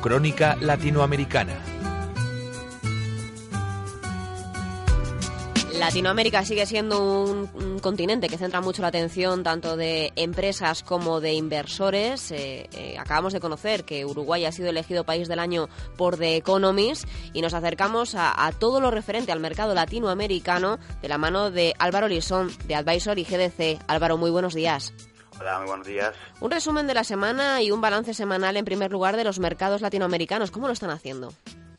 Crónica Latinoamericana. Latinoamérica sigue siendo un, continente que centra mucho la atención tanto de empresas como de inversores. Eh, eh, acabamos de conocer que Uruguay ha sido elegido país del año por The Economist y nos acercamos a, a todo lo referente al mercado latinoamericano de la mano de Álvaro Lisón de Advisor y GDC. Álvaro, muy buenos días. Hola, muy buenos días. Un resumen de la semana y un balance semanal en primer lugar de los mercados latinoamericanos. ¿Cómo lo están haciendo?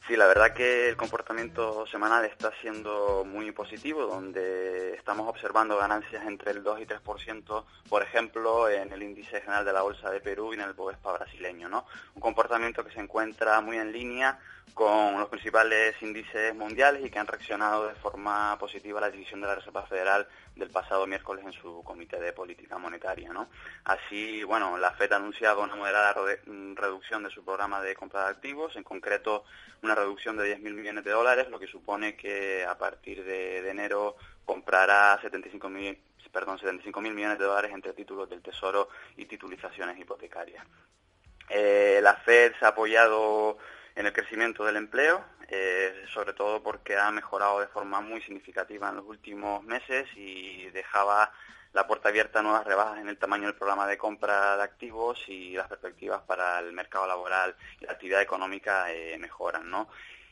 Sí, la verdad que el comportamiento semanal está siendo muy positivo, donde estamos observando ganancias entre el 2 y 3%, por ejemplo, en el índice general de la Bolsa de Perú y en el Bovespa brasileño, ¿no? Un comportamiento que se encuentra muy en línea con los principales índices mundiales y que han reaccionado de forma positiva a la decisión de la Reserva Federal del pasado miércoles en su Comité de Política Monetaria. ¿no? Así, bueno, la FED ha anunciado una moderada mm, reducción de su programa de compra de activos, en concreto una reducción de 10.000 millones de dólares, lo que supone que a partir de, enero comprará 75.000 perdón, 75 millones de dólares entre títulos del Tesoro y titulizaciones hipotecarias. Eh, la Fed se ha apoyado en el crecimiento del empleo, eh, sobre todo porque ha mejorado de forma muy significativa en los últimos meses y dejaba la puerta abierta a nuevas rebajas en el tamaño del programa de compra de activos y las perspectivas para el mercado laboral y la actividad económica eh, mejoran, ¿no?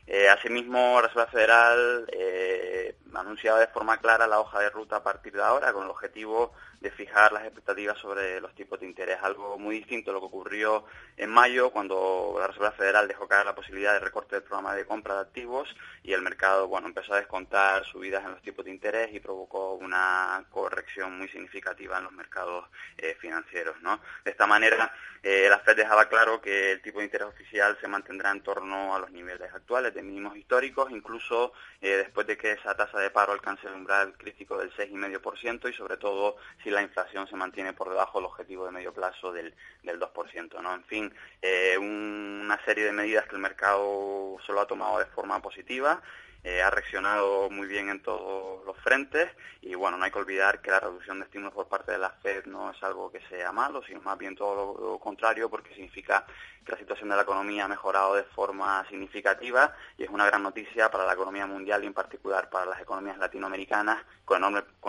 Eh, asimismo, la Reserva Federal eh, ha anunciado de forma clara la hoja de ruta a partir de ahora con el objetivo de fijar las expectativas sobre los tipos de interés, algo muy distinto a lo que ocurrió en mayo cuando la Reserva Federal dejó caer la posibilidad de recorte del programa de compra de activos y el mercado bueno empezó a descontar subidas en los tipos de interés y provocó una corrección muy significativa en los mercados eh, financieros. ¿no? De esta manera, la Fed dejaba claro que el tipo de interés oficial se mantendrá en torno a los niveles actuales de mínimos históricos, incluso eh, después de que esa tasa de paro alcance el umbral crítico del 6,5% y sobre todo si la inflación se mantiene por debajo del objetivo de medio plazo del, del 2%. ¿no? En fin, eh, una serie de medidas que el mercado solo ha tomado de forma positiva eh, ha reaccionado muy bien en todos los frentes y bueno, no hay que olvidar que la reducción de estímulos por parte de la Fed no es algo que sea malo, sino más bien todo lo, contrario porque significa que la situación de la economía ha mejorado de forma significativa y es una gran noticia para la economía mundial y en particular para las economías latinoamericanas con,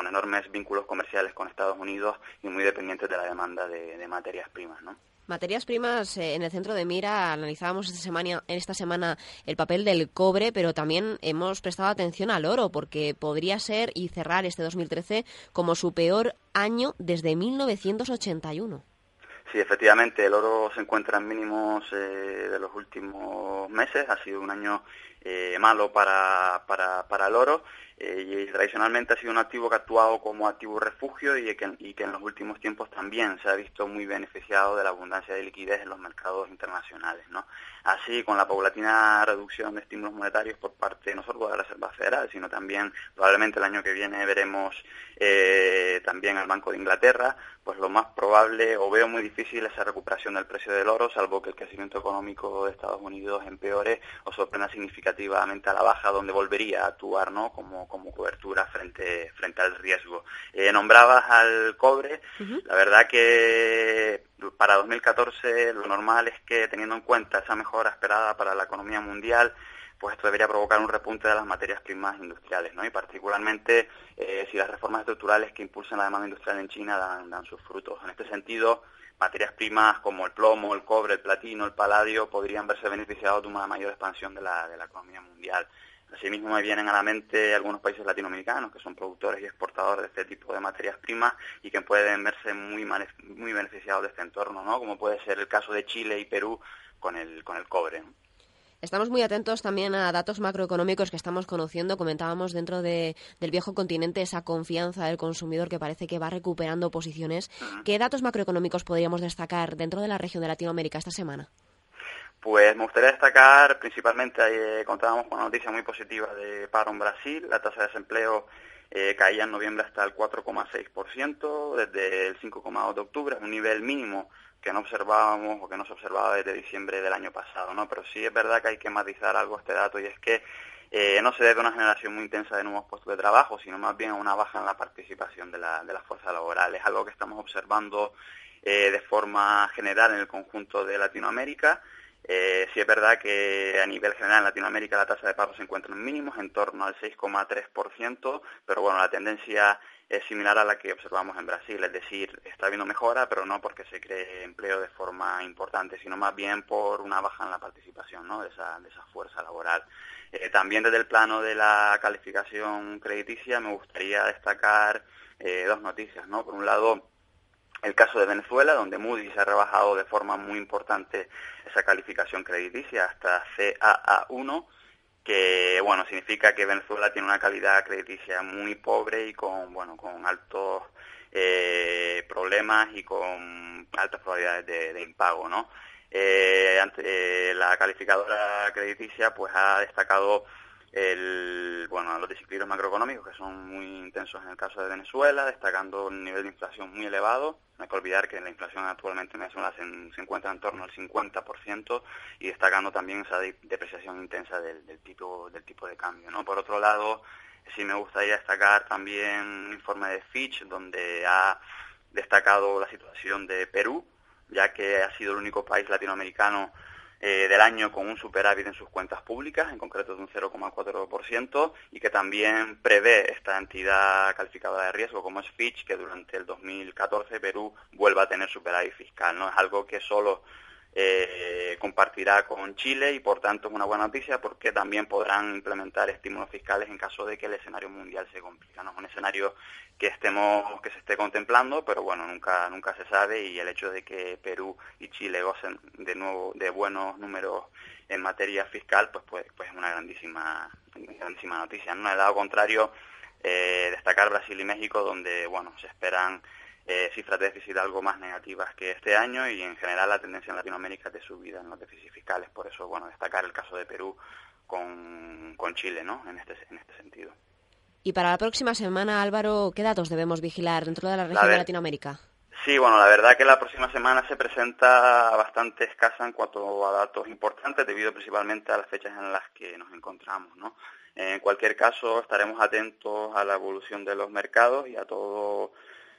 enormes vínculos comerciales con Estados Unidos y muy dependientes de la demanda de, de materias primas, ¿no? Materias primas eh, en el centro de mira. Analizábamos esta semana, esta semana el papel del cobre, pero también hemos prestado atención al oro, porque podría ser y cerrar este 2013 como su peor año desde 1981. Sí, efectivamente, el oro se encuentra en mínimos eh, de los últimos meses. Ha sido un año eh, malo para, para, para el oro eh, y tradicionalmente ha sido un activo que ha actuado como activo refugio y que, y que en los últimos tiempos también se ha visto muy beneficiado de la abundancia de liquidez en los mercados internacionales. ¿no? Así, con la paulatina reducción de estímulos monetarios por parte no solo de la Reserva Federal, sino también probablemente el año que viene veremos también al Banco de Inglaterra, pues lo más probable o veo muy difícil esa recuperación del precio del oro, salvo que el crecimiento económico de Estados Unidos empeore o sorprenda significativamente a la baja, donde volvería a actuar ¿no? como como, cobertura frente, frente al riesgo. Eh, nombrabas al cobre, la verdad que para 2014 lo normal es que teniendo en cuenta esa mejora esperada para la economía mundial, pues esto debería provocar un repunte de las materias primas industriales, ¿no? Y particularmente eh, si las reformas estructurales que impulsan la demanda industrial en China dan, sus frutos. En este sentido, materias primas como el plomo, el cobre, el platino, el paladio podrían verse beneficiados de una mayor expansión de la, de la economía mundial. Asimismo me vienen a la mente algunos países latinoamericanos que son productores y exportadores de este tipo de materias primas y que pueden verse muy, muy beneficiados de este entorno, ¿no? como puede ser el caso de Chile y Perú con el, con el cobre. Estamos muy atentos también a datos macroeconómicos que estamos conociendo. Comentábamos dentro del viejo continente esa confianza del consumidor que parece que va recuperando posiciones. ¿Qué datos macroeconómicos podríamos destacar dentro de la región de Latinoamérica esta semana? Pues me gustaría destacar principalmente, eh, contábamos con una noticia muy positiva de paro en Brasil, la tasa de desempleo eh, caía en noviembre hasta el 4,6%, desde el 5,2 de octubre, es un nivel mínimo que no observábamos o que no se observaba desde diciembre del año pasado, ¿no? Pero sí es verdad que hay que matizar algo este dato y es que eh, no se debe a una generación muy intensa de nuevos puestos de trabajo, sino más bien a una baja en la participación de la, de la fuerza laboral. Es algo que estamos observando eh, de forma general en el conjunto de Latinoamérica Eh, sí es verdad que a nivel general en Latinoamérica la tasa de paro se encuentra en mínimos, en torno al 6,3%, pero bueno, la tendencia es similar a la que observamos en Brasil, es decir, está habiendo mejora, pero no porque se cree empleo de forma importante, sino más bien por una baja en la participación ¿no? de, esa, de esa fuerza laboral. Eh, también desde el plano de la calificación crediticia me gustaría destacar eh, dos noticias. ¿no? Por un lado, el caso de Venezuela, donde Moody's ha rebajado de forma muy importante esa calificación crediticia hasta CAA1, que bueno significa que Venezuela tiene una calidad crediticia muy pobre y con bueno con altos eh, problemas y con altas probabilidades de, impago no eh, ante, la calificadora crediticia pues ha destacado el, bueno, los desequilibrios macroeconómicos que son muy intensos en el caso de Venezuela, destacando un nivel de inflación muy elevado. No hay que olvidar que la inflación actualmente en Venezuela se, encuentra en torno al 50% y destacando también esa depreciación intensa del, tipo, del tipo de cambio. ¿no? Por otro lado, sí me gustaría destacar también un informe de Fitch donde ha destacado la situación de Perú, ya que ha sido el único país latinoamericano eh, del año con un superávit en sus cuentas públicas, en concreto de un 0,4%, y que también prevé esta entidad calificada de riesgo como es Fitch, que durante el 2014 Perú vuelva a tener superávit fiscal. No es algo que solo eh, compartirá con Chile y por tanto es una buena noticia porque también podrán implementar estímulos fiscales en caso de que el escenario mundial se complique. No es un escenario que estemos que se esté contemplando, pero bueno, nunca nunca se sabe y el hecho de que Perú y Chile gocen de nuevo de buenos números en materia fiscal, pues pues, pues es una grandísima grandísima noticia. No, el lado contrario eh, destacar Brasil y México donde bueno, se esperan eh, cifras de déficit algo más negativas que este año y en general la tendencia en Latinoamérica es de subida en los déficits fiscales. Por eso, bueno, destacar el caso de Perú con, con Chile, ¿no? En este, en este sentido. Y para la próxima semana, Álvaro, ¿qué datos debemos vigilar dentro de la región de Latinoamérica? Sí, bueno, la verdad que la próxima semana se presenta bastante escasa en cuanto a datos importantes, debido principalmente a las fechas en las que nos encontramos, ¿no? En cualquier caso, estaremos atentos a la evolución de los mercados y a todo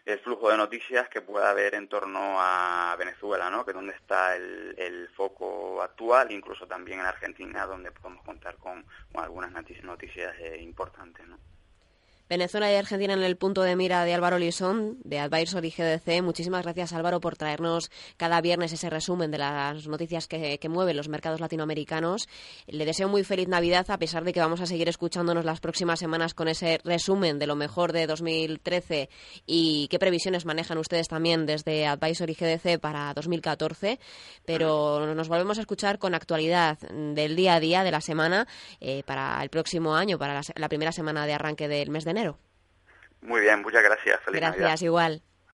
el flujo de noticias que pueda haber en torno a Venezuela, ¿no? que es donde está el, foco actual, incluso también en Argentina, donde podemos contar con, algunas noticias, noticias eh, importantes. ¿no? Venezuela y Argentina en el punto de mira de Álvaro Lisón, de Advisory GDC. Muchísimas gracias, Álvaro, por traernos cada viernes ese resumen de las noticias que, mueven los mercados latinoamericanos. Le deseo muy feliz Navidad, a pesar de que vamos a seguir escuchándonos las próximas semanas con ese resumen de lo mejor de 2013 y qué previsiones manejan ustedes también desde Advisory GDC para 2014. Pero nos volvemos a escuchar con actualidad del día a día de la semana eh, para el próximo año, para la, primera semana de arranque del mes de enero. Muy bien, muchas gracias. Feliz gracias, igual.